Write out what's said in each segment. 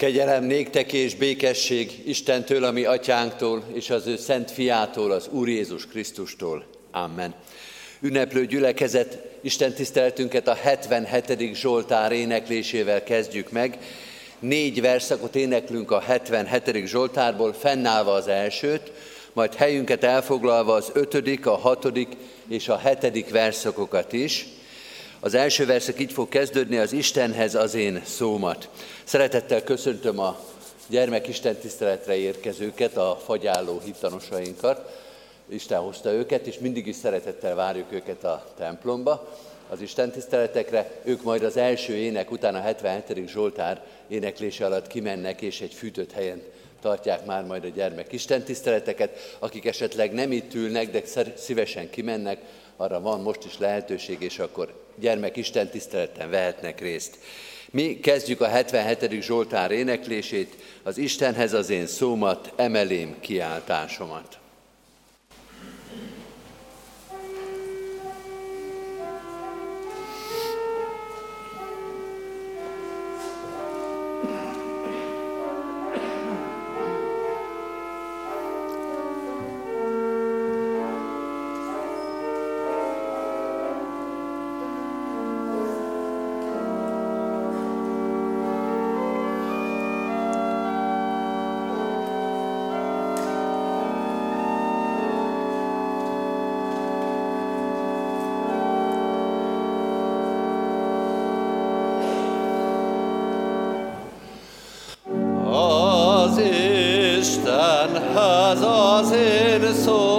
Kegyelem néktek és békesség Istentől, ami atyánktól, és az ő szent fiától, az Úr Jézus Krisztustól. Amen. Ünneplő gyülekezet, Isten tiszteletünket a 77. Zsoltár éneklésével kezdjük meg. Négy verszakot éneklünk a 77. Zsoltárból, fennállva az elsőt, majd helyünket elfoglalva az ötödik, a hatodik és a hetedik verszakokat is. Az első verszak így fog kezdődni, az Istenhez az én szómat. Szeretettel köszöntöm a gyermekisten tiszteletre érkezőket, a fagyálló hittanosainkat. Isten hozta őket, és mindig is szeretettel várjuk őket a templomba, az Isten tiszteletekre. Ők majd az első ének után a 77. Zsoltár éneklése alatt kimennek, és egy fűtött helyen tartják már majd a gyermek Isten tiszteleteket. Akik esetleg nem itt ülnek, de szívesen kimennek, arra van most is lehetőség, és akkor gyermek Isten tiszteleten vehetnek részt. Mi kezdjük a 77. Zsoltár éneklését, az Istenhez az én szómat, emelém kiáltásomat. حاضر سو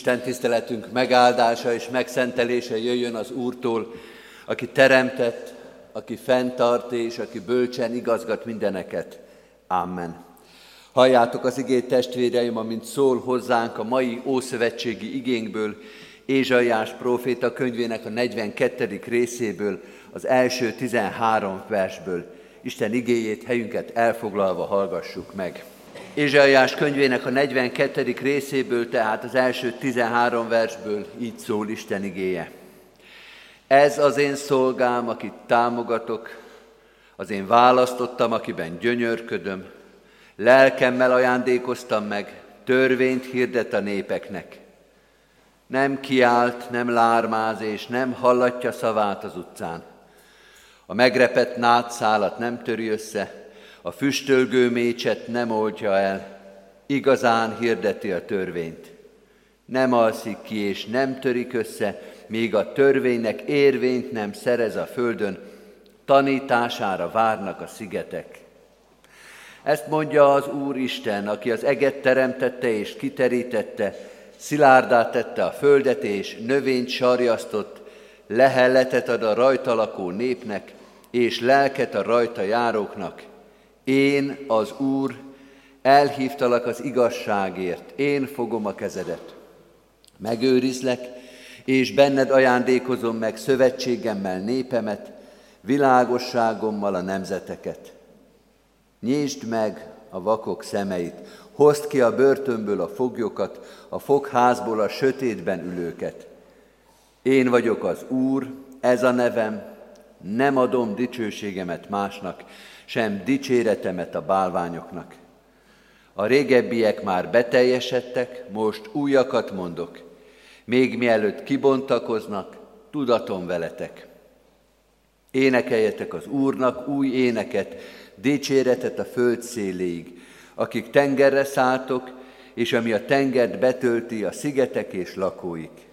Isten tiszteletünk megáldása és megszentelése jöjjön az Úrtól, aki teremtett, aki fenntart és aki bölcsen igazgat mindeneket. Amen. Halljátok az igét testvéreim, amint szól hozzánk a mai ószövetségi igénkből, Ézsaiás próféta könyvének a 42. részéből, az első 13 versből. Isten igéjét helyünket elfoglalva hallgassuk meg. Ézsaiás könyvének a 42. részéből, tehát az első 13 versből így szól Isten igéje. Ez az én szolgám, akit támogatok, az én választottam, akiben gyönyörködöm, lelkemmel ajándékoztam meg, törvényt hirdet a népeknek. Nem kiált, nem lármáz, és nem hallatja szavát az utcán. A megrepett nátszálat nem töri össze, a füstölgő mécset nem oldja el, igazán hirdeti a törvényt. Nem alszik ki és nem törik össze, míg a törvénynek érvényt nem szerez a földön, tanítására várnak a szigetek. Ezt mondja az Úr Isten, aki az eget teremtette és kiterítette, szilárdát tette a földet és növényt sarjasztott, lehelletet ad a rajta lakó népnek, és lelket a rajta járóknak. Én, az Úr, elhívtalak az igazságért, én fogom a kezedet. Megőrizlek, és benned ajándékozom meg szövetségemmel népemet, világosságommal a nemzeteket. Nyisd meg a vakok szemeit, hozd ki a börtönből a foglyokat, a fogházból a sötétben ülőket. Én vagyok az Úr, ez a nevem, nem adom dicsőségemet másnak, sem dicséretemet a bálványoknak. A régebbiek már beteljesedtek, most újakat mondok. Még mielőtt kibontakoznak, tudatom veletek. Énekeljetek az Úrnak új éneket, dicséretet a föld széléig, akik tengerre szálltok, és ami a tengert betölti, a szigetek és lakóik.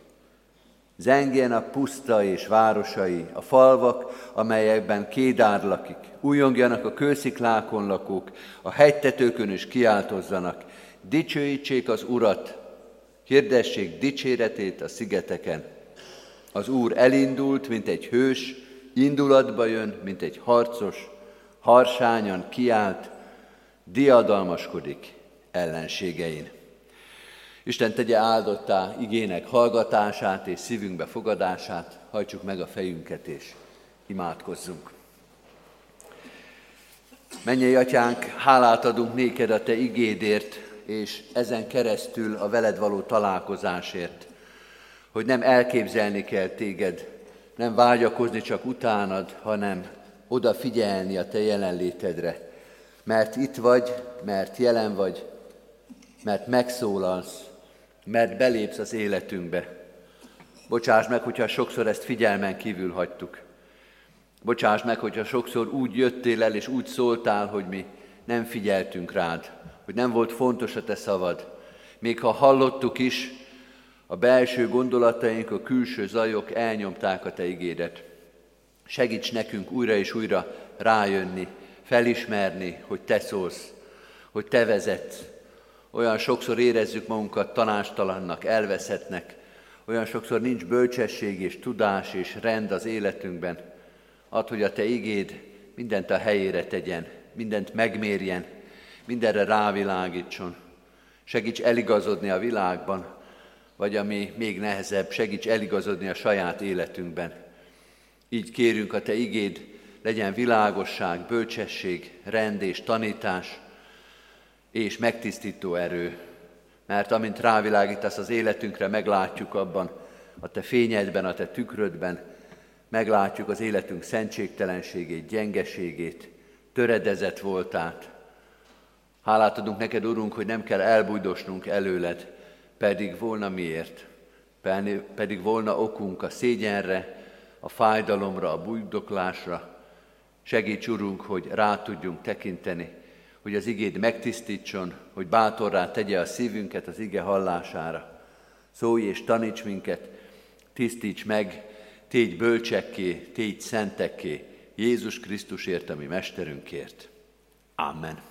Zengjen a puszta és városai, a falvak, amelyekben Kédár lakik. Újongjanak a kősziklákon lakók, a hegytetőkön is kiáltozzanak. Dicsőítsék az Urat, hirdessék dicséretét a szigeteken. Az Úr elindult, mint egy hős, indulatba jön, mint egy harcos, harsányan kiált, diadalmaskodik ellenségein. Isten tegye áldottá igének hallgatását és szívünkbe fogadását, hajtsuk meg a fejünket és imádkozzunk. Menjél, Atyánk, hálát adunk néked a Te igédért, és ezen keresztül a veled való találkozásért, hogy nem elképzelni kell téged, nem vágyakozni csak utánad, hanem odafigyelni a Te jelenlétedre. Mert itt vagy, mert jelen vagy, mert megszólalsz, mert belépsz az életünkbe. Bocsáss meg, hogyha sokszor ezt figyelmen kívül hagytuk. Bocsáss meg, hogyha sokszor úgy jöttél el és úgy szóltál, hogy mi nem figyeltünk rád, hogy nem volt fontos a te szavad. Még ha hallottuk is, a belső gondolataink, a külső zajok elnyomták a te igédet. Segíts nekünk újra és újra rájönni, felismerni, hogy te szólsz, hogy te vezetsz, olyan sokszor érezzük magunkat tanástalannak, elveszettnek, olyan sokszor nincs bölcsesség és tudás és rend az életünkben. Add, hogy a Te igéd mindent a helyére tegyen, mindent megmérjen, mindenre rávilágítson. Segíts eligazodni a világban, vagy ami még nehezebb, segíts eligazodni a saját életünkben. Így kérünk a Te igéd, legyen világosság, bölcsesség, rend és tanítás, és megtisztító erő, mert amint rávilágítasz az életünkre, meglátjuk abban, a te fényedben, a te tükrödben, meglátjuk az életünk szentségtelenségét, gyengeségét, töredezett voltát. Hálát adunk neked, Urunk, hogy nem kell elbújdosnunk előled, pedig volna miért, pedig volna okunk a szégyenre, a fájdalomra, a bújdoklásra. Segíts, Urunk, hogy rá tudjunk tekinteni, hogy az igéd megtisztítson, hogy bátorrá tegye a szívünket az ige hallására. Szólj és taníts minket, tisztíts meg, tégy bölcsekké, tégy szentekké, Jézus Krisztusért, ami Mesterünkért. Amen.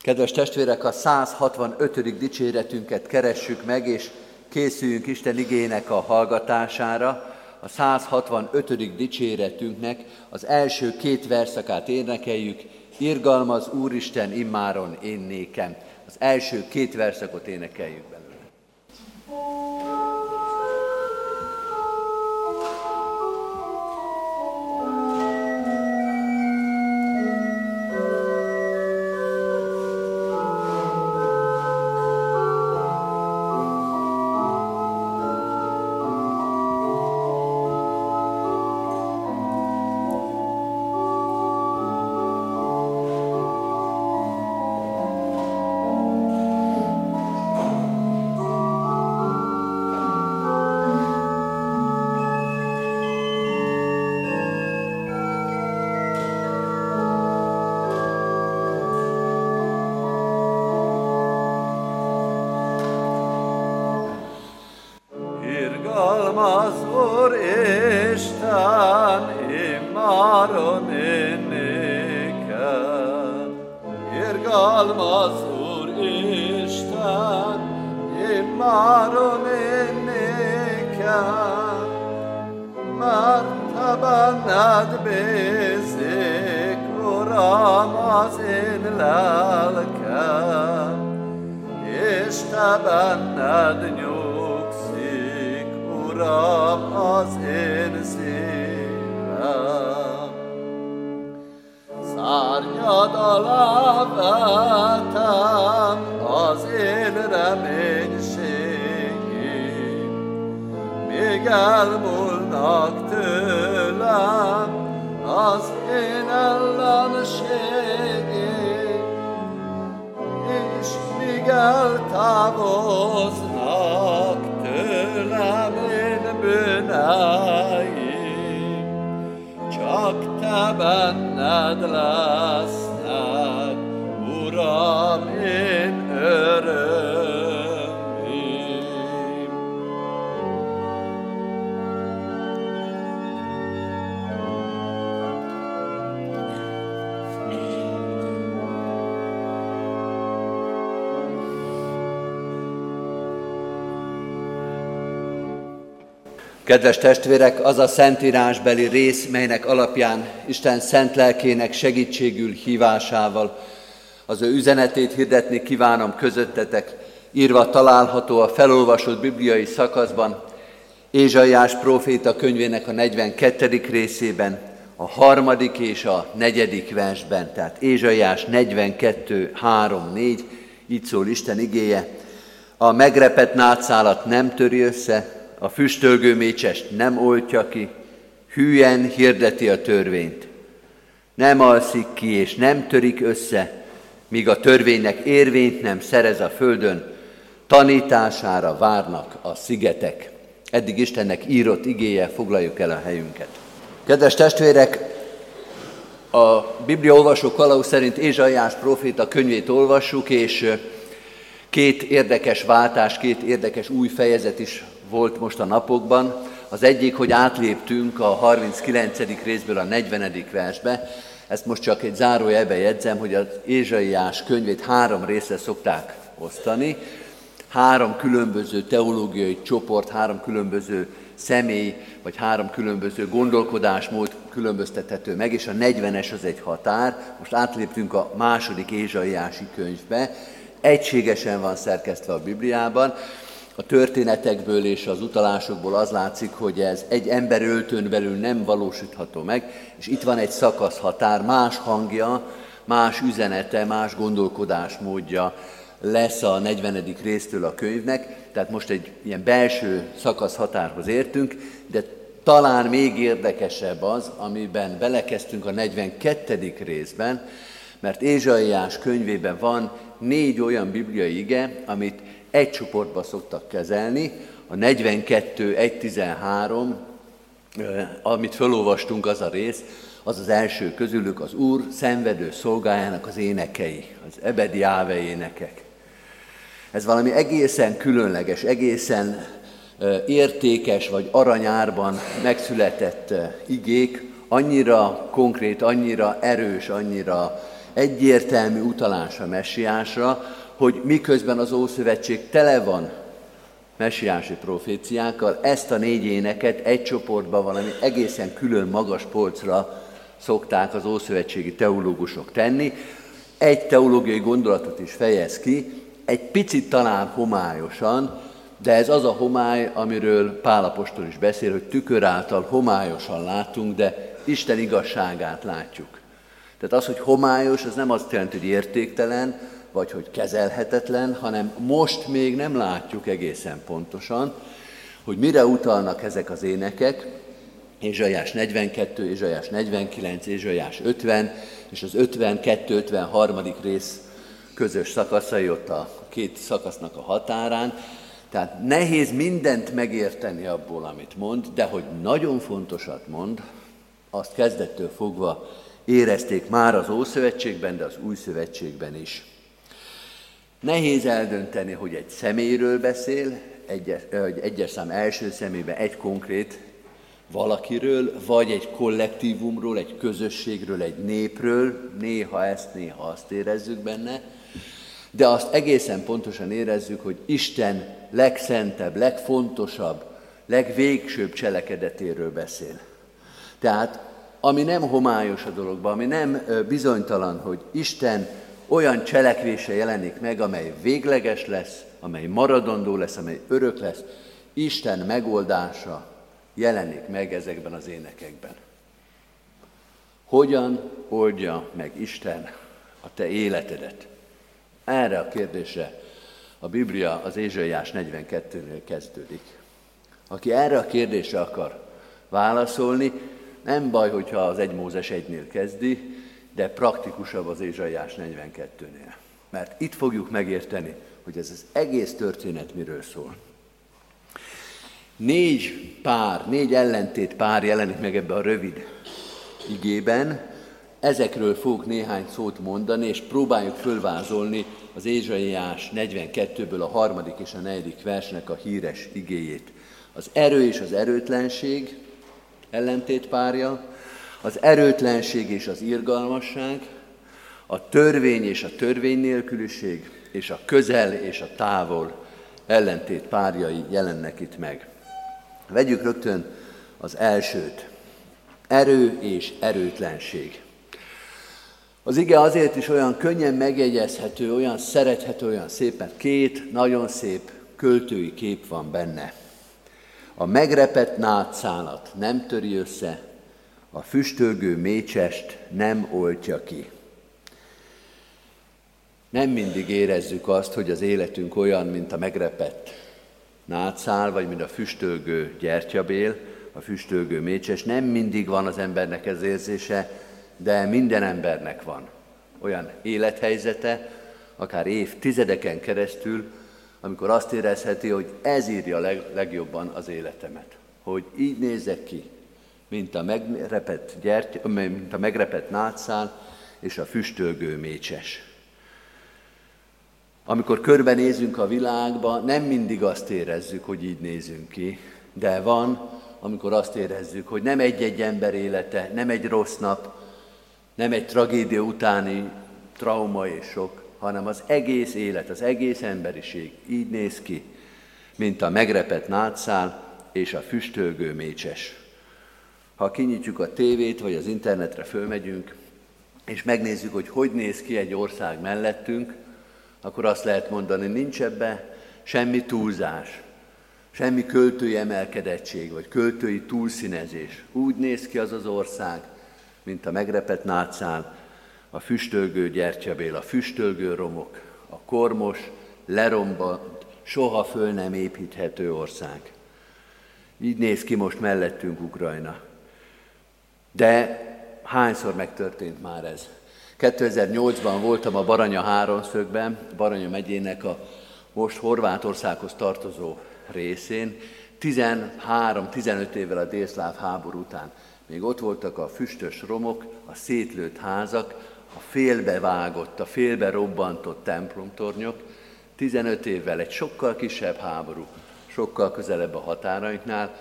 Kedves testvérek, a 165. dicséretünket keressük meg, és készüljünk Isten igének a hallgatására. A 165. dicséretünknek az első két verszakát énekeljük, Irgalmaz Úristen immáron én nékem. Az első két verszakot énekeljük belőle. Kedves testvérek, az a szentírásbeli rész, melynek alapján Isten szent lelkének segítségül hívásával az ő üzenetét hirdetni kívánom közöttetek, írva található a felolvasott bibliai szakaszban, Ézsaiás próféta könyvének a 42. részében, a harmadik és a negyedik versben, tehát Ézsaiás 42, 3, 4, így szól Isten igéje, a megrepett nátszálat nem töri össze, a füstölgő mécsest nem oltja ki, hűen hirdeti a törvényt. Nem alszik ki és nem törik össze, míg a törvénynek érvényt nem szerez a földön, tanítására várnak a szigetek. Eddig Istennek írott igéje, foglaljuk el a helyünket. Kedves testvérek, a Biblia olvasó kalauz szerint Ézsaiás proféta könyvét olvassuk, és két érdekes váltás, két érdekes új fejezet is volt most a napokban. Az egyik, hogy átléptünk a 39. részből a 40. versbe. Ezt most csak egy zárójelbe jegyzem, hogy az Ézsaiás könyvét három részre szokták osztani. Három különböző teológiai csoport, három különböző személy, vagy három különböző gondolkodásmód különböztethető meg, és a 40-es az egy határ. Most átléptünk a második Ézsaiási könyvbe. Egységesen van szerkesztve a Bibliában, a történetekből és az utalásokból az látszik, hogy ez egy ember öltőn belül nem valósítható meg, és itt van egy szakaszhatár, más hangja, más üzenete, más gondolkodásmódja lesz a 40. résztől a könyvnek, tehát most egy ilyen belső szakaszhatárhoz értünk, de talán még érdekesebb az, amiben belekezdtünk a 42. részben, mert Ézsaiás könyvében van négy olyan bibliai ige, amit egy csoportba szoktak kezelni, a 42, 113, amit felolvastunk, az a rész, az az első közülük az Úr szenvedő szolgájának az énekei, az ebedi áve énekek. Ez valami egészen különleges, egészen értékes vagy aranyárban megszületett igék, annyira konkrét, annyira erős, annyira egyértelmű utalás a messiásra, hogy miközben az Ószövetség tele van messiási proféciákkal, ezt a négy éneket egy csoportban valami egészen külön magas polcra szokták az ószövetségi teológusok tenni. Egy teológiai gondolatot is fejez ki, egy picit talán homályosan, de ez az a homály, amiről Pálapostól is beszél, hogy tükör által homályosan látunk, de Isten igazságát látjuk. Tehát az, hogy homályos, az nem azt jelenti, hogy értéktelen, vagy hogy kezelhetetlen, hanem most még nem látjuk egészen pontosan, hogy mire utalnak ezek az énekek, Ézsajás 42, Ézsajás 49, Ézsajás 50, és az 52-53. rész közös szakaszai ott a két szakasznak a határán. Tehát nehéz mindent megérteni abból, amit mond, de hogy nagyon fontosat mond, azt kezdettől fogva érezték már az Ószövetségben, de az Új Szövetségben is. Nehéz eldönteni, hogy egy személyről beszél, egyes, egyes szám első szemében egy konkrét valakiről, vagy egy kollektívumról, egy közösségről, egy népről, néha ezt, néha azt érezzük benne, de azt egészen pontosan érezzük, hogy Isten legszentebb, legfontosabb, legvégsőbb cselekedetéről beszél. Tehát ami nem homályos a dologban, ami nem bizonytalan, hogy Isten olyan cselekvése jelenik meg, amely végleges lesz, amely maradandó lesz, amely örök lesz, Isten megoldása jelenik meg ezekben az énekekben. Hogyan oldja meg Isten a te életedet? Erre a kérdésre a Biblia az Ézsaiás 42-nél kezdődik. Aki erre a kérdésre akar válaszolni, nem baj, hogyha az 1 Mózes 1-nél kezdi, de praktikusabb az Ézsaiás 42-nél. Mert itt fogjuk megérteni, hogy ez az egész történet miről szól. Négy pár, négy ellentét pár jelenik meg ebbe a rövid igében, ezekről fogok néhány szót mondani, és próbáljuk fölvázolni az Ézsaiás 42-ből a harmadik és a negyedik versnek a híres igéjét. Az erő és az erőtlenség ellentétpárja, az erőtlenség és az irgalmasság, a törvény és a törvény nélküliség, és a közel és a távol ellentét párjai jelennek itt meg. Vegyük rögtön az elsőt. Erő és erőtlenség. Az ige azért is olyan könnyen megjegyezhető, olyan szerethető, olyan szép, mert két nagyon szép költői kép van benne. A megrepett nátszálat nem töri össze, a füstölgő mécsest nem oltja ki. Nem mindig érezzük azt, hogy az életünk olyan, mint a megrepett nátszál, vagy mint a füstölgő gyertyabél, a füstölgő mécses. Nem mindig van az embernek ez érzése, de minden embernek van olyan élethelyzete, akár évtizedeken keresztül, amikor azt érezheti, hogy ez írja leg, legjobban az életemet. Hogy így nézek ki, mint a megrepett, gyerty, mint a megrepett nátszál és a füstölgő mécses. Amikor körbenézünk a világba, nem mindig azt érezzük, hogy így nézünk ki, de van, amikor azt érezzük, hogy nem egy-egy ember élete, nem egy rossz nap, nem egy tragédia utáni trauma és sok, hanem az egész élet, az egész emberiség így néz ki, mint a megrepett nátszál és a füstölgő mécses. Ha kinyitjuk a tévét, vagy az internetre fölmegyünk, és megnézzük, hogy hogy néz ki egy ország mellettünk, akkor azt lehet mondani, nincs ebbe semmi túlzás, semmi költői emelkedettség, vagy költői túlszínezés. Úgy néz ki az az ország, mint a megrepett nátszál, a füstölgő gyertyabél, a füstölgő romok, a kormos, lerombat, soha föl nem építhető ország. Így néz ki most mellettünk Ukrajna. De hányszor megtörtént már ez? 2008-ban voltam a Baranya háromszögben, Baranya megyének a most Horvátországhoz tartozó részén, 13-15 évvel a délszláv háború után. Még ott voltak a füstös romok, a szétlőtt házak, a félbevágott, a félbe robbantott templomtornyok, 15 évvel egy sokkal kisebb háború, sokkal közelebb a határainknál,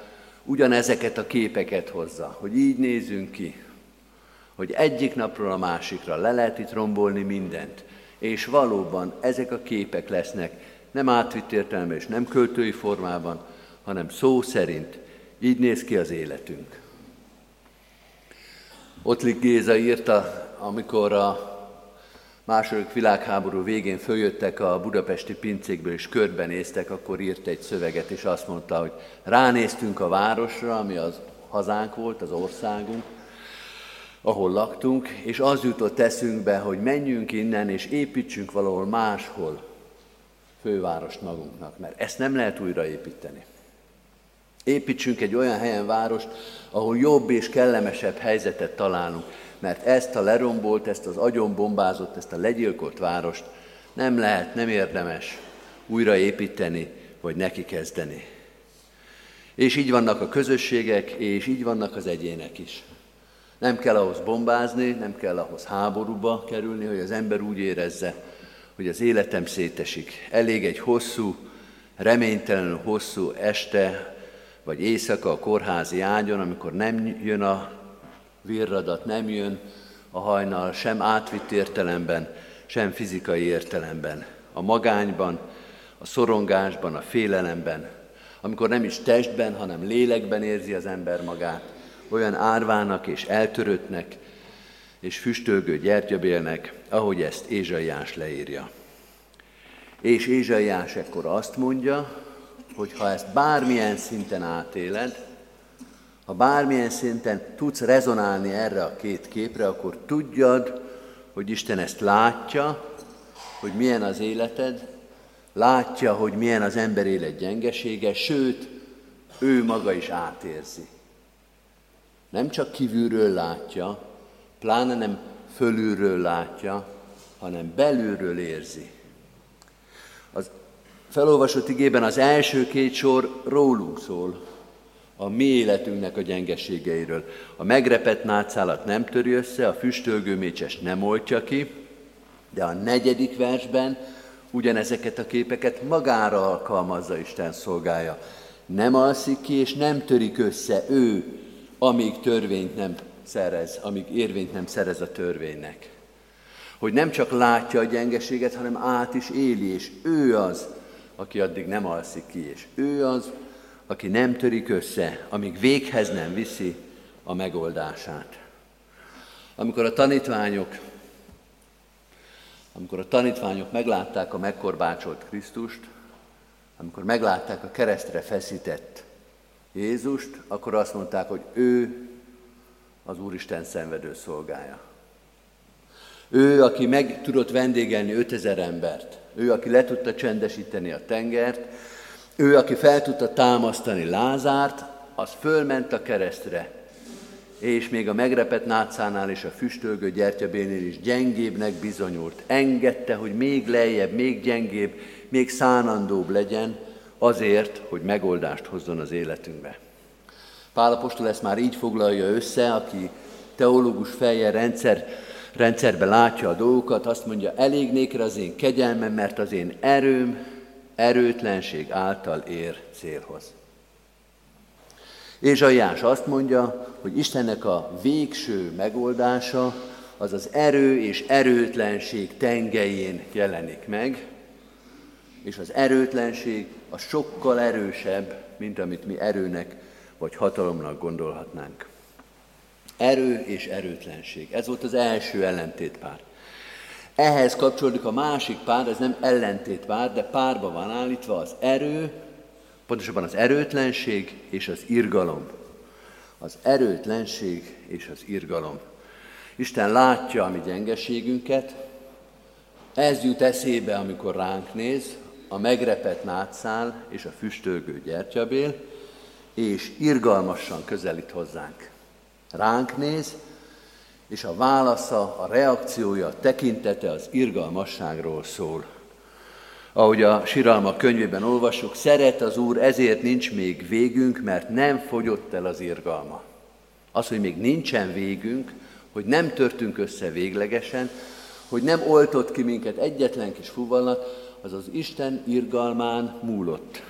ugyanezeket a képeket hozza, hogy így nézünk ki, hogy egyik napról a másikra le lehet itt rombolni mindent, és valóban ezek a képek lesznek nem átvitt értelme és nem költői formában, hanem szó szerint így néz ki az életünk. Ottlik Géza írta, amikor a második világháború végén följöttek a budapesti pincékből és körbenéztek, akkor írt egy szöveget, és azt mondta, hogy ránéztünk a városra, ami az hazánk volt, az országunk, ahol laktunk, és az jutott eszünkbe, hogy menjünk innen, és építsünk valahol máshol fővárost magunknak, mert ezt nem lehet újraépíteni. Építsünk egy olyan helyen várost, ahol jobb és kellemesebb helyzetet találunk, mert ezt a lerombolt, ezt az agyonbombázott, ezt a legyilkolt várost nem lehet, nem érdemes újraépíteni, vagy neki kezdeni. És így vannak a közösségek, és így vannak az egyének is. Nem kell ahhoz bombázni, nem kell ahhoz háborúba kerülni, hogy az ember úgy érezze, hogy az életem szétesik. Elég egy hosszú, reménytelenül hosszú este, vagy éjszaka a kórházi ágyon, amikor nem jön a virradat, nem jön a hajnal sem átvitt értelemben, sem fizikai értelemben. A magányban, a szorongásban, a félelemben, amikor nem is testben, hanem lélekben érzi az ember magát, olyan árvának és eltöröttnek, és füstölgő gyertyabélnek, ahogy ezt Ézsaiás leírja. És Ézsaiás ekkor azt mondja, hogy ha ezt bármilyen szinten átéled, ha bármilyen szinten tudsz rezonálni erre a két képre, akkor tudjad, hogy Isten ezt látja, hogy milyen az életed, látja, hogy milyen az ember élet gyengesége, sőt, ő maga is átérzi. Nem csak kívülről látja, pláne nem fölülről látja, hanem belülről érzi. Az felolvasott igében az első két sor rólunk szól, a mi életünknek a gyengeségeiről. A megrepett nátszálat nem töri össze, a füstölgő mécses nem oltja ki, de a negyedik versben ugyanezeket a képeket magára alkalmazza Isten szolgája. Nem alszik ki, és nem törik össze ő, amíg törvényt nem szerez, amíg érvényt nem szerez a törvénynek. Hogy nem csak látja a gyengeséget, hanem át is éli, és ő az, aki addig nem alszik ki, és ő az, aki nem törik össze, amíg véghez nem viszi a megoldását. Amikor a tanítványok amikor a tanítványok meglátták a megkorbácsolt Krisztust, amikor meglátták a keresztre feszített Jézust, akkor azt mondták, hogy ő az Úristen szenvedő szolgája. Ő, aki meg tudott vendégelni 5000 embert, ő, aki le tudta csendesíteni a tengert, ő, aki fel tudta támasztani Lázárt, az fölment a keresztre, és még a megrepett nátszánál és a füstölgő gyertyabénél is gyengébbnek bizonyult. Engedte, hogy még lejjebb, még gyengébb, még szánandóbb legyen, azért, hogy megoldást hozzon az életünkbe. Pálapostól ezt már így foglalja össze, aki teológus fejjel rendszer, rendszerbe látja a dolgokat, azt mondja, elég nékre az én kegyelmem, mert az én erőm erőtlenség által ér célhoz. Ézsaiás azt mondja, hogy Istennek a végső megoldása az az erő és erőtlenség tengelyén jelenik meg, és az erőtlenség a sokkal erősebb, mint amit mi erőnek vagy hatalomnak gondolhatnánk. Erő és erőtlenség. Ez volt az első ellentétpár. Ehhez kapcsolódik a másik pár, ez nem ellentétpár, de párba van állítva az erő, pontosabban az erőtlenség és az irgalom. Az erőtlenség és az irgalom. Isten látja a mi gyengeségünket, ez jut eszébe, amikor ránk néz, a megrepett nátszál és a füstölgő gyertyabél, és irgalmasan közelít hozzánk. Ránk néz, és a válasza, a reakciója, a tekintete az irgalmasságról szól. Ahogy a Siralma könyvében olvasjuk, szeret az Úr, ezért nincs még végünk, mert nem fogyott el az irgalma. Az, hogy még nincsen végünk, hogy nem törtünk össze véglegesen, hogy nem oltott ki minket egyetlen kis fuvallat, az az Isten irgalmán múlott.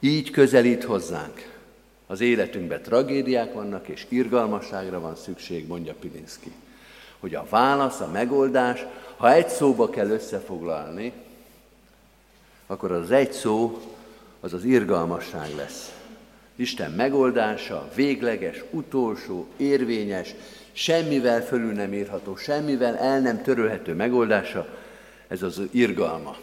Így közelít hozzánk. Az életünkben tragédiák vannak, és irgalmasságra van szükség, mondja Pilinszki. Hogy a válasz, a megoldás, ha egy szóba kell összefoglalni, akkor az egy szó, az az irgalmasság lesz. Isten megoldása, végleges, utolsó, érvényes, semmivel fölül nem írható, semmivel el nem törölhető megoldása, ez az irgalma.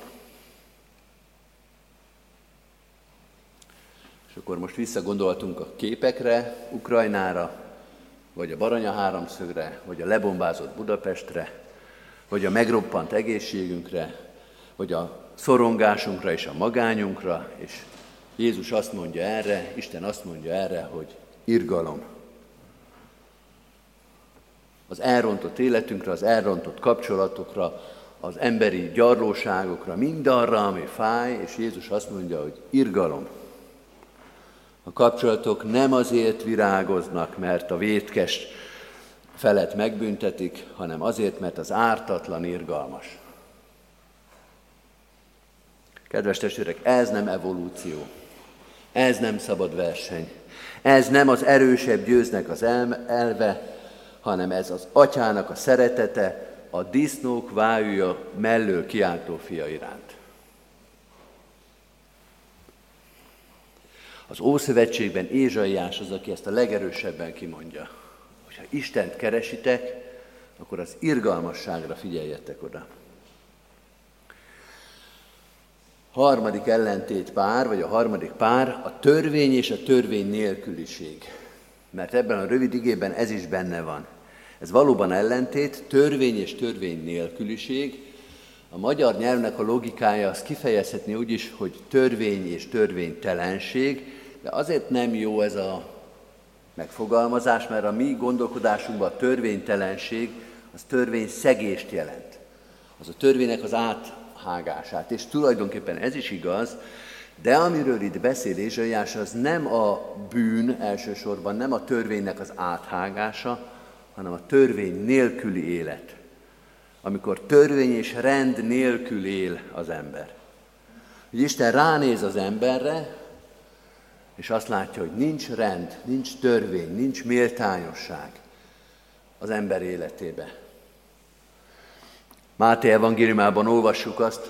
Akkor most visszagondoltunk a képekre, Ukrajnára, vagy a Baranya háromszögre, vagy a lebombázott Budapestre, vagy a megroppant egészségünkre, vagy a szorongásunkra és a magányunkra, és Jézus azt mondja erre, Isten azt mondja erre, hogy irgalom. Az elrontott életünkre, az elrontott kapcsolatokra, az emberi gyarlóságokra, mindarra, ami fáj, és Jézus azt mondja, hogy irgalom. A kapcsolatok nem azért virágoznak, mert a vétkes felet megbüntetik, hanem azért, mert az ártatlan irgalmas. Kedves testvérek, ez nem evolúció, ez nem szabad verseny, ez nem az erősebb győznek az elve, hanem ez az atyának a szeretete, a disznók vájúja mellől kiáltó fia iránt. Az Ószövetségben Ézsaiás az, aki ezt a legerősebben kimondja. Hogyha Istent keresitek, akkor az irgalmasságra figyeljetek oda. Harmadik ellentét pár, vagy a harmadik pár, a törvény és a törvény nélküliség. Mert ebben a rövid igében ez is benne van. Ez valóban ellentét, törvény és törvény nélküliség. A magyar nyelvnek a logikája azt kifejezhetni úgy is, hogy törvény és törvénytelenség, de azért nem jó ez a megfogalmazás, mert a mi gondolkodásunkban a törvénytelenség az törvény szegést jelent. Az a törvénynek az áthágását. És tulajdonképpen ez is igaz, de amiről itt beszél Ézsaiás, az nem a bűn elsősorban, nem a törvénynek az áthágása, hanem a törvény nélküli élet. Amikor törvény és rend nélkül él az ember. Hogy Isten ránéz az emberre, és azt látja, hogy nincs rend, nincs törvény, nincs méltányosság az ember életébe. Máté evangéliumában olvassuk azt,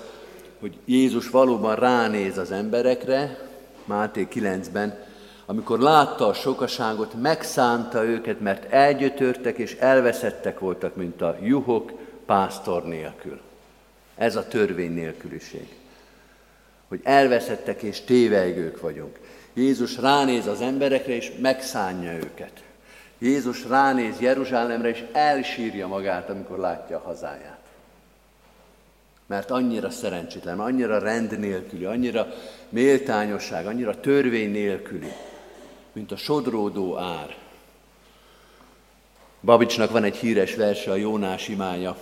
hogy Jézus valóban ránéz az emberekre, Máté 9-ben, amikor látta a sokaságot, megszánta őket, mert elgyötörtek és elveszettek voltak, mint a juhok pásztor nélkül. Ez a törvény nélküliség. Hogy elveszettek és tévejgők vagyunk. Jézus ránéz az emberekre, és megszánja őket. Jézus ránéz Jeruzsálemre, és elsírja magát, amikor látja a hazáját. Mert annyira szerencsétlen, annyira rend nélküli, annyira méltányosság, annyira törvény nélküli, mint a sodródó ár. Babicsnak van egy híres verse, a Jónás imája.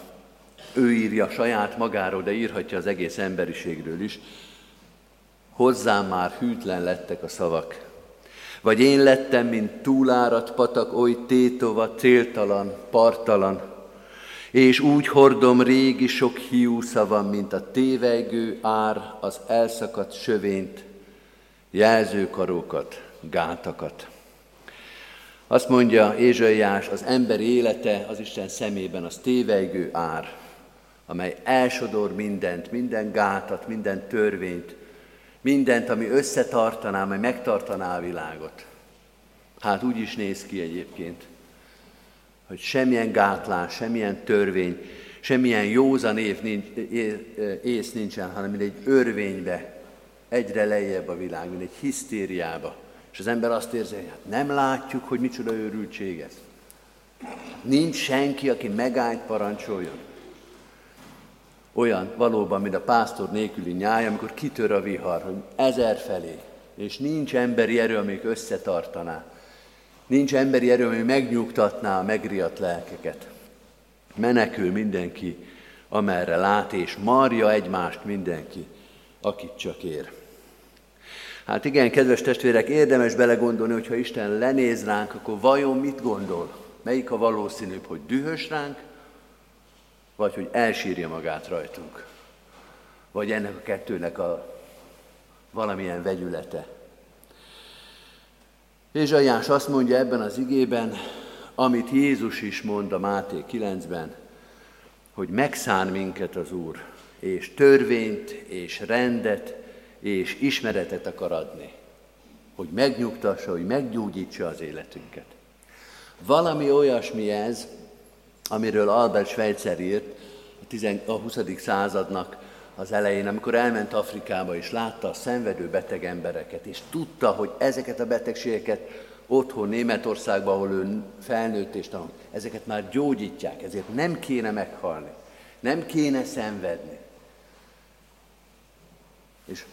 Ő írja saját magáról, de írhatja az egész emberiségről is hozzám már hűtlen lettek a szavak. Vagy én lettem, mint túlárat patak, oly tétova, céltalan, partalan, és úgy hordom régi sok hiú szavam, mint a tévegő ár az elszakadt sövényt, jelzőkarókat, gátakat. Azt mondja Ézsaiás, az ember élete az Isten szemében az tévegő ár, amely elsodor mindent, minden gátat, minden törvényt, mindent, ami összetartaná, majd megtartaná a világot. Hát úgy is néz ki egyébként, hogy semmilyen gátlás, semmilyen törvény, semmilyen józan év nincs, ész nincsen, hanem mint egy örvénybe, egyre lejjebb a világ, mint egy hisztériába. És az ember azt érzi, hogy hát nem látjuk, hogy micsoda őrültség ez. Nincs senki, aki megállt parancsoljon olyan valóban, mint a pásztor nélküli nyáj, amikor kitör a vihar, hogy ezer felé, és nincs emberi erő, amik összetartaná. Nincs emberi erő, ami megnyugtatná a megriadt lelkeket. Menekül mindenki, amerre lát, és marja egymást mindenki, akit csak ér. Hát igen, kedves testvérek, érdemes belegondolni, hogy ha Isten lenéz ránk, akkor vajon mit gondol? Melyik a valószínűbb, hogy dühös ránk, vagy hogy elsírja magát rajtunk, vagy ennek a kettőnek a valamilyen vegyülete. Ézsaiás azt mondja ebben az igében, amit Jézus is mond a Máté 9-ben, hogy megszán minket az Úr, és törvényt, és rendet, és ismeretet akar adni, hogy megnyugtassa, hogy meggyógyítsa az életünket. Valami olyasmi ez, amiről Albert Schweitzer írt a 20. századnak az elején, amikor elment Afrikába és látta a szenvedő beteg embereket, és tudta, hogy ezeket a betegségeket otthon Németországban, ahol ő felnőtt és tanult, ezeket már gyógyítják, ezért nem kéne meghalni, nem kéne szenvedni. És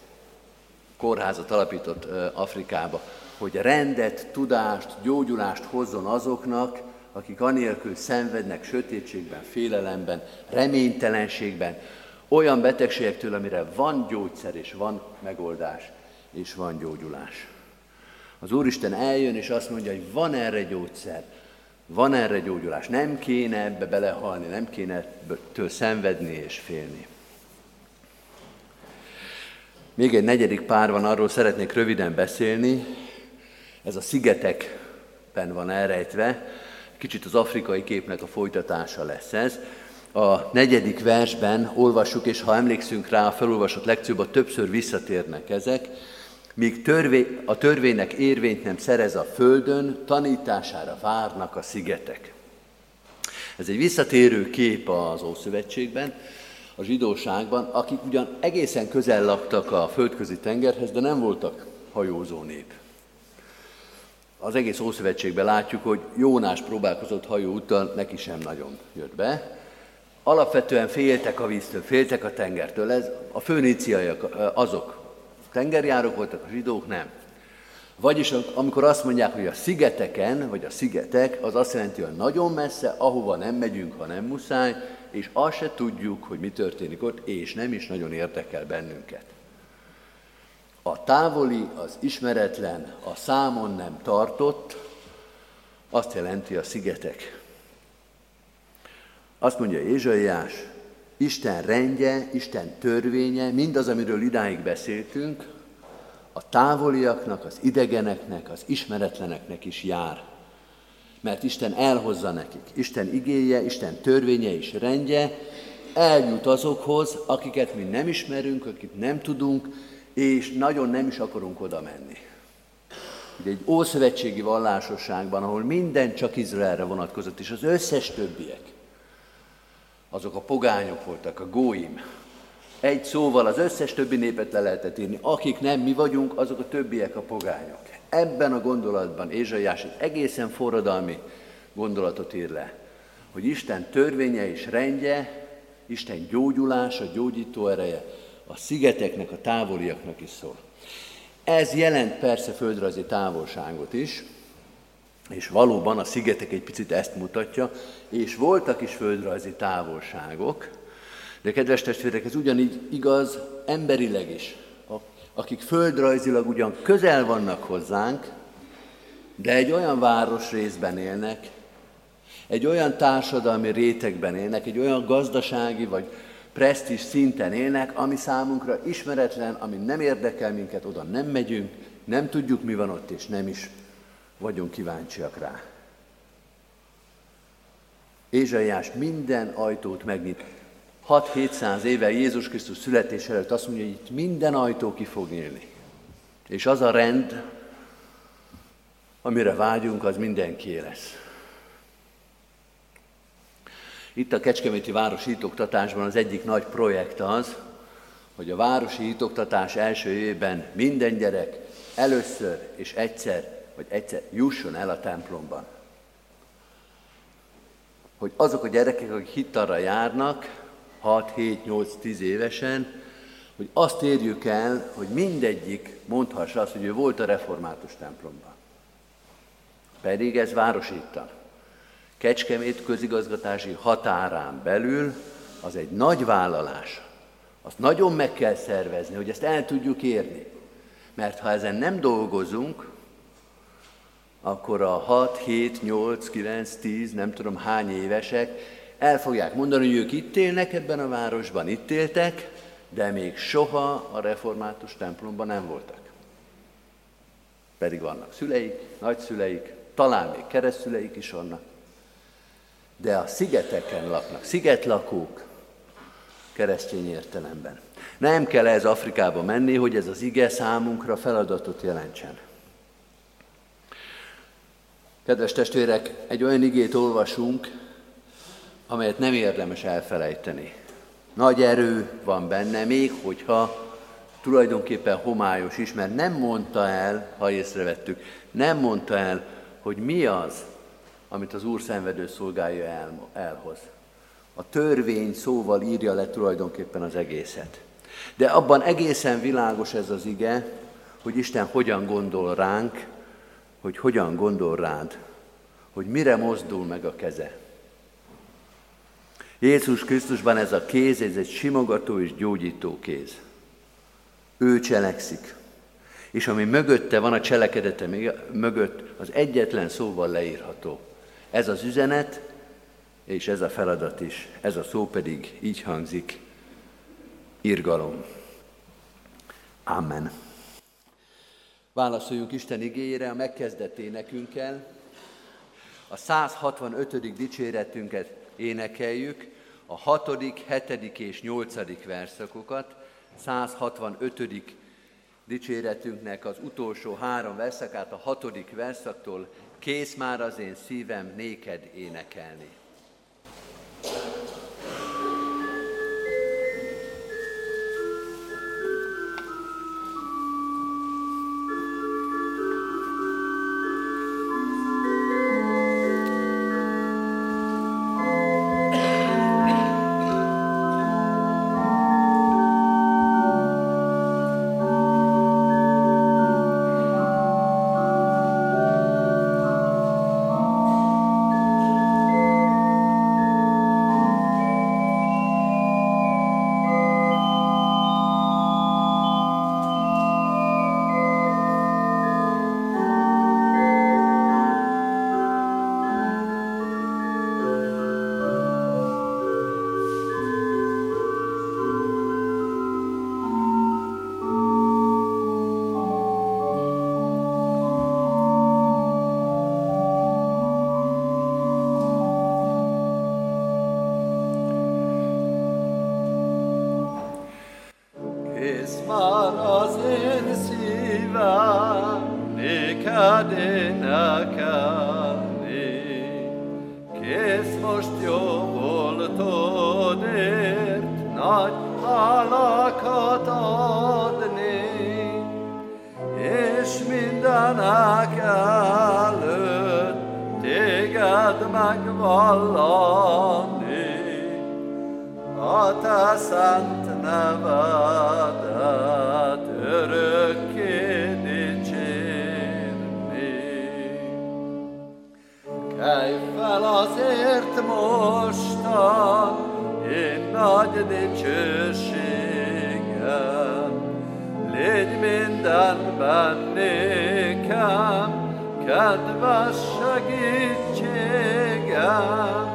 kórházat alapított Afrikába, hogy rendet, tudást, gyógyulást hozzon azoknak, akik anélkül szenvednek sötétségben, félelemben, reménytelenségben, olyan betegségektől, amire van gyógyszer, és van megoldás, és van gyógyulás. Az Úristen eljön, és azt mondja, hogy van erre gyógyszer, van erre gyógyulás. Nem kéne ebbe belehalni, nem kéne től szenvedni és félni. Még egy negyedik pár van, arról szeretnék röviden beszélni. Ez a szigetekben van elrejtve. Kicsit az afrikai képnek a folytatása lesz ez. A negyedik versben olvassuk, és ha emlékszünk rá, a felolvasott lekcióban többször visszatérnek ezek, míg törvé, a törvénynek érvényt nem szerez a földön, tanítására várnak a szigetek. Ez egy visszatérő kép az Ószövetségben, a zsidóságban, akik ugyan egészen közel laktak a földközi tengerhez, de nem voltak hajózó nép. Az egész Ószövetségben látjuk, hogy Jónás próbálkozott hajóúttal, neki sem nagyon jött be. Alapvetően féltek a víztől, féltek a tengertől. Ez a főníciaiak, azok tengerjárók voltak, a zsidók nem. Vagyis amikor azt mondják, hogy a szigeteken, vagy a szigetek, az azt jelenti, hogy nagyon messze, ahova nem megyünk, ha nem muszáj, és azt se tudjuk, hogy mi történik ott, és nem is nagyon érdekel bennünket. A távoli, az ismeretlen, a számon nem tartott, azt jelenti a szigetek. Azt mondja Ézsaiás, Isten rendje, Isten törvénye, mindaz, amiről idáig beszéltünk, a távoliaknak, az idegeneknek, az ismeretleneknek is jár. Mert Isten elhozza nekik. Isten igéje, Isten törvénye és rendje eljut azokhoz, akiket mi nem ismerünk, akit nem tudunk, és nagyon nem is akarunk oda menni. Ugye egy ószövetségi vallásosságban, ahol minden csak Izraelre vonatkozott, és az összes többiek, azok a pogányok voltak, a góim. Egy szóval az összes többi népet le lehetett írni. Akik nem mi vagyunk, azok a többiek a pogányok. Ebben a gondolatban Ézsaiás egy egészen forradalmi gondolatot ír le, hogy Isten törvénye és rendje, Isten gyógyulása, gyógyító ereje a szigeteknek, a távoliaknak is szól. Ez jelent persze földrajzi távolságot is, és valóban a szigetek egy picit ezt mutatja, és voltak is földrajzi távolságok, de kedves testvérek, ez ugyanígy igaz emberileg is. Akik földrajzilag ugyan közel vannak hozzánk, de egy olyan városrészben élnek, egy olyan társadalmi rétegben élnek, egy olyan gazdasági vagy presztis szinten élnek, ami számunkra ismeretlen, ami nem érdekel minket, oda nem megyünk, nem tudjuk, mi van ott, és nem is vagyunk kíváncsiak rá. Ézsaiás minden ajtót megnyit. 6-700 éve Jézus Krisztus születés előtt azt mondja, hogy itt minden ajtó ki fog nyílni. És az a rend, amire vágyunk, az mindenki lesz. Itt a Kecskeméti Városi Hitoktatásban az egyik nagy projekt az, hogy a városi hitoktatás első évben minden gyerek először és egyszer hogy egyszer jusson el a templomban. Hogy azok a gyerekek, akik hittarra járnak, 6, 7, 8, 10 évesen, hogy azt érjük el, hogy mindegyik mondhassa azt, hogy ő volt a református templomban. Pedig ez városítan. Kecskemét közigazgatási határán belül az egy nagy vállalás. Azt nagyon meg kell szervezni, hogy ezt el tudjuk érni. Mert ha ezen nem dolgozunk, akkor a 6, 7, 8, 9, 10, nem tudom hány évesek el fogják mondani, hogy ők itt élnek ebben a városban, itt éltek, de még soha a református templomban nem voltak. pedig vannak szüleik, nagyszüleik, talán még keresztszüleik is vannak, de a szigeteken laknak, szigetlakók, keresztény értelemben. Nem kell ez Afrikába menni, hogy ez az ige számunkra feladatot jelentsen. Kedves testvérek, egy olyan igét olvasunk, amelyet nem érdemes elfelejteni. Nagy erő van benne, még hogyha tulajdonképpen homályos is, mert nem mondta el, ha észrevettük, nem mondta el, hogy mi az, amit az Úr szenvedő szolgálja el, elhoz. A törvény szóval írja le tulajdonképpen az egészet. De abban egészen világos ez az ige, hogy Isten hogyan gondol ránk, hogy hogyan gondol rád, hogy mire mozdul meg a keze. Jézus Krisztusban ez a kéz, ez egy simogató és gyógyító kéz. Ő cselekszik. És ami mögötte van, a cselekedete mögött, az egyetlen szóval leírható. Ez az üzenet, és ez a feladat is. Ez a szó pedig így hangzik, irgalom. Amen. Válaszoljunk Isten igényére a megkezdett énekünkkel. A 165. dicséretünket énekeljük, a 6., 7. és 8. verszakokat, 165. dicséretünknek az utolsó három verszakát, a hatodik verszaktól kész már az én szívem néked énekelni. کم کد باشگی چگم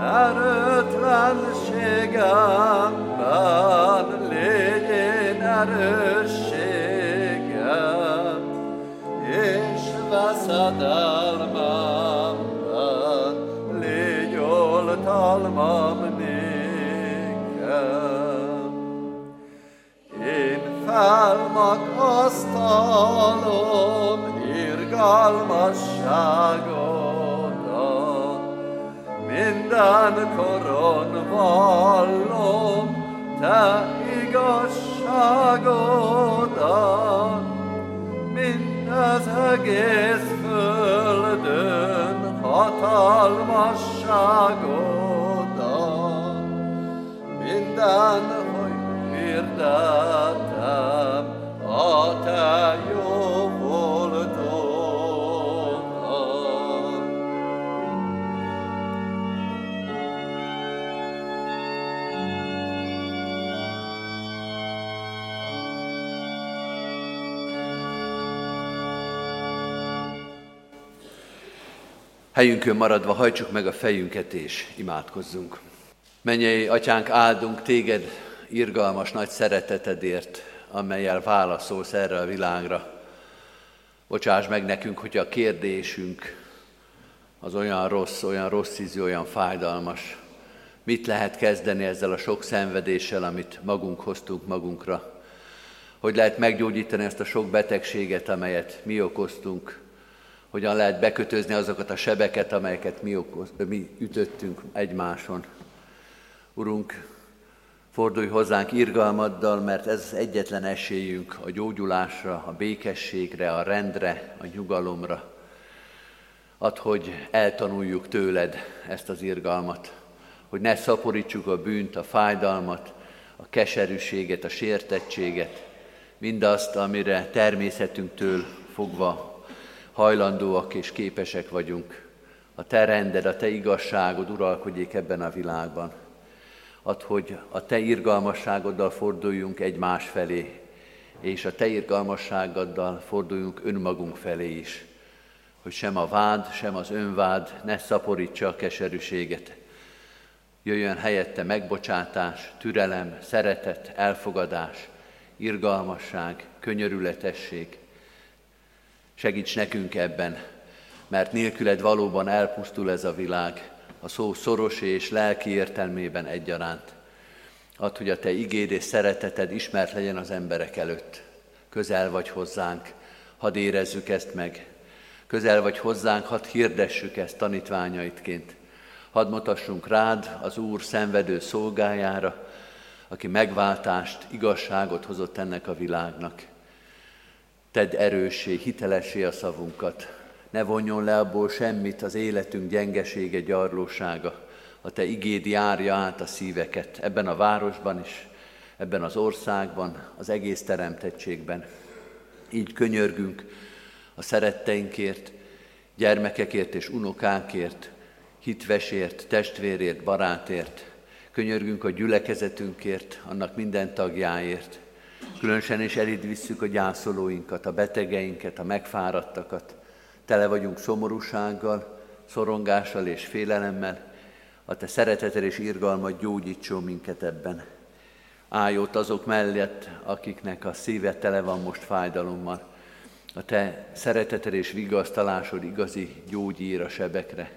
ارترن شگم بان لیگن ارشگم اش وسط المم بان لیگل تالمم minden koron vallom te igazságodat, mint az egész földön hatalmasságodat. Minden, hogy jó Helyünkön maradva hajtsuk meg a fejünket és imádkozzunk. Menjei, atyánk, áldunk téged irgalmas nagy szeretetedért, amelyel válaszolsz erre a világra. Bocsáss meg nekünk, hogy a kérdésünk az olyan rossz, olyan rossz ízű, olyan fájdalmas. Mit lehet kezdeni ezzel a sok szenvedéssel, amit magunk hoztunk magunkra? Hogy lehet meggyógyítani ezt a sok betegséget, amelyet mi okoztunk? Hogyan lehet bekötözni azokat a sebeket, amelyeket mi, okoz, mi ütöttünk egymáson? Urunk, fordulj hozzánk irgalmaddal, mert ez az egyetlen esélyünk a gyógyulásra, a békességre, a rendre, a nyugalomra. Add, hogy eltanuljuk tőled ezt az irgalmat, hogy ne szaporítsuk a bűnt, a fájdalmat, a keserűséget, a sértettséget, mindazt, amire természetünktől fogva hajlandóak és képesek vagyunk. A te rended, a te igazságod uralkodjék ebben a világban. Add, hogy a te irgalmasságoddal forduljunk egymás felé, és a te irgalmasságoddal forduljunk önmagunk felé is hogy sem a vád, sem az önvád ne szaporítsa a keserűséget. Jöjjön helyette megbocsátás, türelem, szeretet, elfogadás, irgalmasság, könyörületesség. Segíts nekünk ebben, mert nélküled valóban elpusztul ez a világ, a szó szoros és lelki értelmében egyaránt. Add, hogy a Te igéd és szereteted ismert legyen az emberek előtt. Közel vagy hozzánk, hadd érezzük ezt meg, közel vagy hozzánk, hadd hirdessük ezt tanítványaitként. Hadd mutassunk rád az Úr szenvedő szolgájára, aki megváltást, igazságot hozott ennek a világnak. Tedd erőssé, hitelessé a szavunkat. Ne vonjon le abból semmit az életünk gyengesége, gyarlósága. A Te igéd járja át a szíveket ebben a városban is, ebben az országban, az egész teremtettségben. Így könyörgünk, a szeretteinkért, gyermekekért és unokákért, hitvesért, testvérért, barátért, könyörgünk a gyülekezetünkért, annak minden tagjáért. Különösen is eléd visszük a gyászolóinkat, a betegeinket, a megfáradtakat. Tele vagyunk szomorúsággal, szorongással és félelemmel. A te szereteted és irgalmat gyógyítson minket ebben. Állj ott azok mellett, akiknek a szíve tele van most fájdalommal a Te szereteted és vigasztalásod igazi gyógyír a sebekre.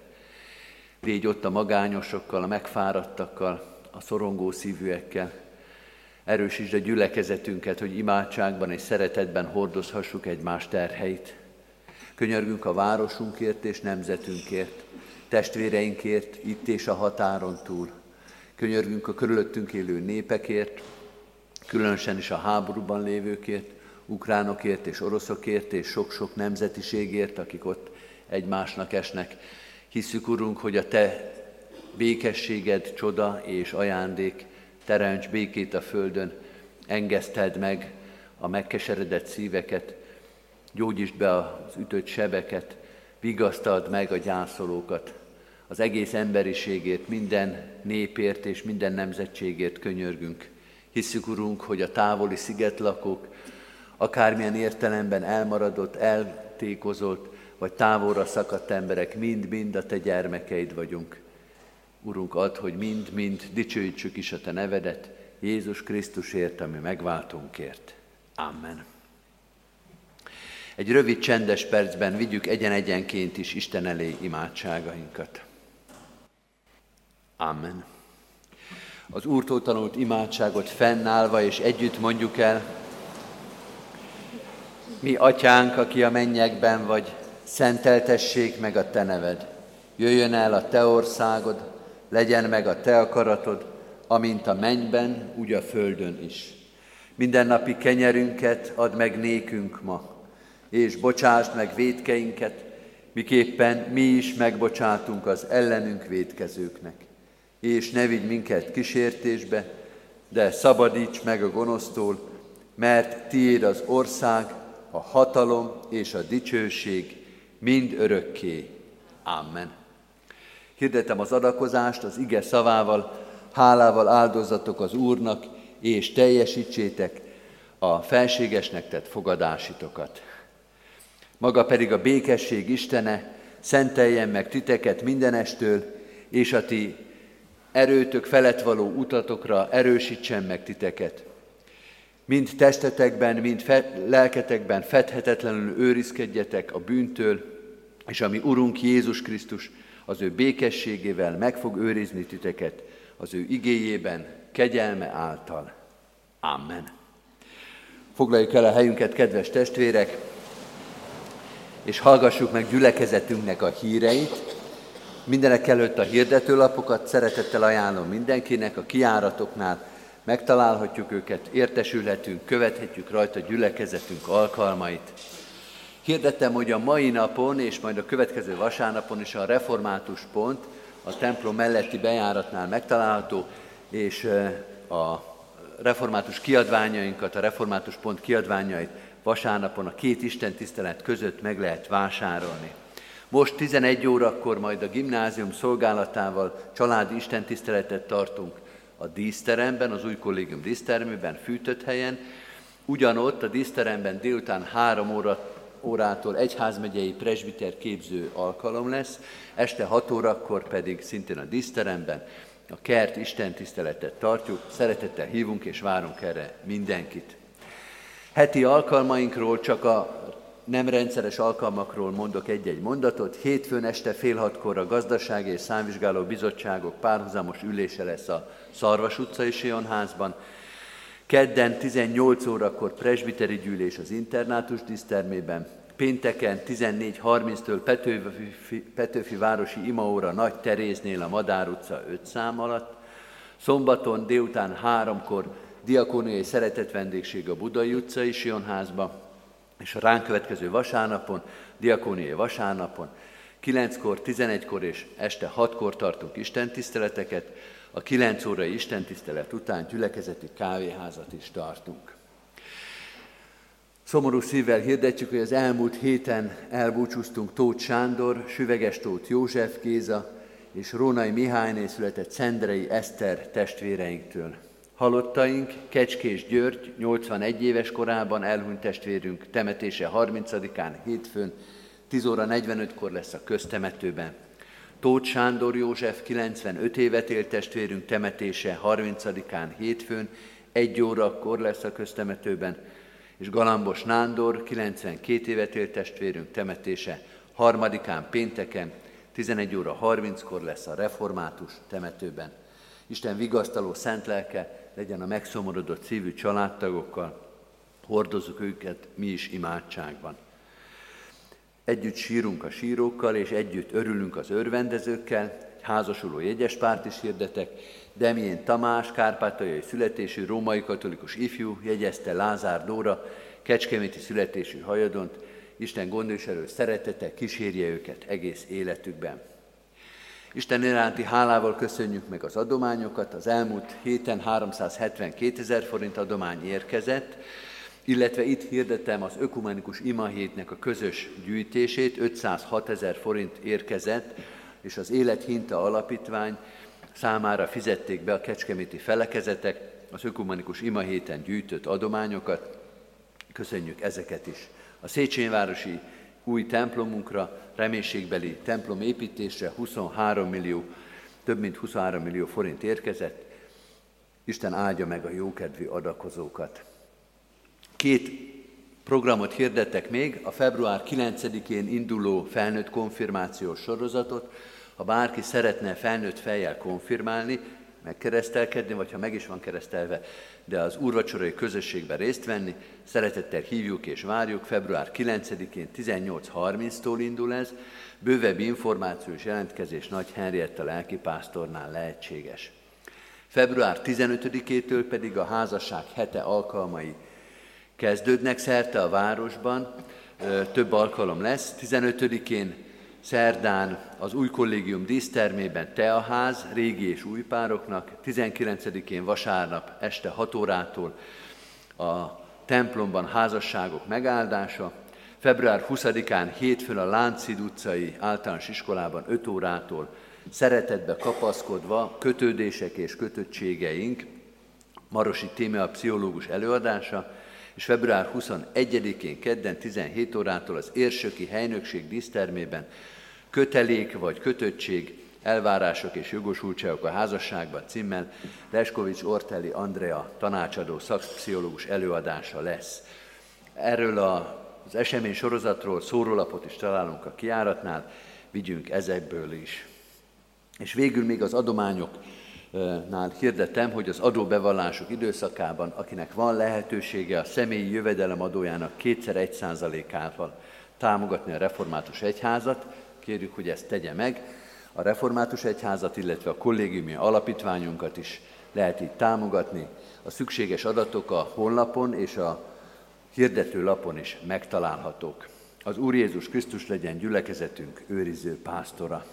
Védj ott a magányosokkal, a megfáradtakkal, a szorongó szívűekkel. Erősítsd a gyülekezetünket, hogy imádságban és szeretetben hordozhassuk egymás terheit. Könyörgünk a városunkért és nemzetünkért, testvéreinkért itt és a határon túl. Könyörgünk a körülöttünk élő népekért, különösen is a háborúban lévőkért, ukránokért és oroszokért és sok-sok nemzetiségért, akik ott egymásnak esnek. Hiszük, Urunk, hogy a Te békességed, csoda és ajándék, teremts békét a földön, engeszted meg a megkeseredett szíveket, gyógyítsd be az ütött sebeket, vigasztald meg a gyászolókat, az egész emberiségét, minden népért és minden nemzetségért könyörgünk. Hiszük, Urunk, hogy a távoli szigetlakók, akármilyen értelemben elmaradott, eltékozott, vagy távolra szakadt emberek, mind-mind a Te gyermekeid vagyunk. Urunk, add, hogy mind-mind dicsőítsük is a Te nevedet, Jézus Krisztusért, ami megváltunkért. Amen. Egy rövid csendes percben vigyük egyen-egyenként is Isten elé imádságainkat. Amen. Az Úrtól tanult imádságot fennállva és együtt mondjuk el, mi atyánk, aki a mennyekben vagy, szenteltessék meg a te neved. Jöjjön el a te országod, legyen meg a te akaratod, amint a mennyben, úgy a földön is. Mindennapi kenyerünket add meg nékünk ma, és bocsásd meg védkeinket, miképpen mi is megbocsátunk az ellenünk védkezőknek. És ne vigy minket kísértésbe, de szabadíts meg a gonosztól, mert tiéd az ország, a hatalom és a dicsőség mind örökké. Amen. Hirdetem az adakozást az ige szavával, hálával áldozatok az Úrnak, és teljesítsétek a felségesnek tett fogadásitokat. Maga pedig a békesség Istene szenteljen meg titeket mindenestől, és a ti erőtök felett való utatokra erősítsen meg titeket mind testetekben, mind fe, lelketekben fedhetetlenül őrizkedjetek a bűntől, és ami Urunk Jézus Krisztus az ő békességével meg fog őrizni titeket az ő igéjében, kegyelme által. Amen. Foglaljuk el a helyünket, kedves testvérek, és hallgassuk meg gyülekezetünknek a híreit. Mindenek előtt a hirdetőlapokat szeretettel ajánlom mindenkinek, a kiáratoknál megtalálhatjuk őket, értesülhetünk, követhetjük rajta gyülekezetünk alkalmait. Hirdettem, hogy a mai napon és majd a következő vasárnapon is a református pont a templom melletti bejáratnál megtalálható, és a református kiadványainkat, a református pont kiadványait vasárnapon a két Isten tisztelet között meg lehet vásárolni. Most 11 órakor majd a gimnázium szolgálatával családi istentiszteletet tartunk a díszteremben, az új kollégium dísztermében, fűtött helyen. Ugyanott a díszteremben délután három óra, órától egyházmegyei presbiter képző alkalom lesz, este 6 órakor pedig szintén a díszteremben a kert istentiszteletet tartjuk, szeretettel hívunk és várunk erre mindenkit. Heti alkalmainkról csak a nem rendszeres alkalmakról mondok egy-egy mondatot. Hétfőn este fél hatkor a Gazdasági és Számvizsgáló Bizottságok párhuzamos ülése lesz a Szarvas utcai Sionházban. Kedden 18 órakor presbiteri gyűlés az internátus dísztermében. Pénteken 14.30-től Petőfi, Petőfi Városi Imaóra Nagy Teréznél a Madár utca 5 szám alatt. Szombaton délután 3-kor diakóniai szeretett vendégség a Budai utcai Sionházba, és a ránk következő vasárnapon, diakóniai vasárnapon, 9-kor, 11-kor és este 6-kor tartunk istentiszteleteket, a 9 órai istentisztelet után gyülekezeti kávéházat is tartunk. Szomorú szívvel hirdetjük, hogy az elmúlt héten elbúcsúztunk Tóth Sándor, Süveges Tóth József Géza és Rónai Mihályné született Szendrei Eszter testvéreinktől. Halottaink Kecskés György 81 éves korában elhunyt testvérünk temetése 30-án hétfőn 10 óra 45-kor lesz a köztemetőben. Tóth Sándor József 95 évet élt testvérünk temetése 30-án hétfőn 1 órakor lesz a köztemetőben, és Galambos Nándor 92 évet élt testvérünk temetése harmadikán pénteken 11 óra 30-kor lesz a református temetőben. Isten vigasztaló szent lelke legyen a megszomorodott szívű családtagokkal, hordozzuk őket mi is imádságban. Együtt sírunk a sírókkal, és együtt örülünk az örvendezőkkel, házasuló jegyes párt is hirdetek, Demjén Tamás, kárpátaljai születésű római katolikus ifjú, jegyezte Lázár Dóra, kecskeméti születésű hajadont, Isten gondviselő szeretete kísérje őket egész életükben. Isten iránti hálával köszönjük meg az adományokat. Az elmúlt héten 372 ezer forint adomány érkezett, illetve itt hirdetem az ökumenikus imahétnek a közös gyűjtését, 506 ezer forint érkezett, és az Élethinta Alapítvány számára fizették be a kecskeméti felekezetek az ökumenikus imahéten gyűjtött adományokat. Köszönjük ezeket is. A Széchenyi új templomunkra, reménységbeli templom építésre 23 millió, több mint 23 millió forint érkezett. Isten áldja meg a jókedvű adakozókat. Két programot hirdettek még, a február 9-én induló felnőtt konfirmációs sorozatot. Ha bárki szeretne felnőtt fejjel konfirmálni, megkeresztelkedni, vagy ha meg is van keresztelve, de az úrvacsorai közösségben részt venni, szeretettel hívjuk és várjuk. Február 9-én 18.30-tól indul ez. Bővebb információ és jelentkezés Nagy Henrietta lelkipásztornál lehetséges. Február 15-től pedig a házasság hete alkalmai kezdődnek szerte a városban, több alkalom lesz. 15-én szerdán az új kollégium dísztermében teaház, régi és új pároknak, 19-én vasárnap este 6 órától a templomban házasságok megáldása, február 20-án hétfőn a Láncid utcai általános iskolában 5 órától szeretetbe kapaszkodva kötődések és kötöttségeink, Marosi Tímea pszichológus előadása, és február 21-én kedden 17 órától az érsöki helynökség dísztermében kötelék vagy kötöttség elvárások és jogosultságok a házasságban címmel Leskovics Orteli Andrea tanácsadó szakpszichológus előadása lesz. Erről az esemény sorozatról szórólapot is találunk a kiáratnál, vigyünk ezekből is. És végül még az adományoknál hirdetem, hogy az adóbevallások időszakában, akinek van lehetősége a személyi jövedelem adójának kétszer egy százalékával támogatni a református egyházat, kérjük, hogy ezt tegye meg. A református egyházat, illetve a kollégiumi alapítványunkat is lehet így támogatni. A szükséges adatok a honlapon és a hirdető lapon is megtalálhatók. Az Úr Jézus Krisztus legyen gyülekezetünk őriző pásztora.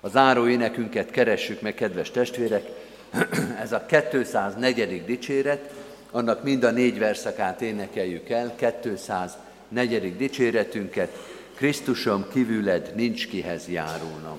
A záró énekünket keressük meg, kedves testvérek. Ez a 204. dicséret, annak mind a négy verszakát énekeljük el, 204. dicséretünket. Krisztusom kívüled nincs kihez járulnom.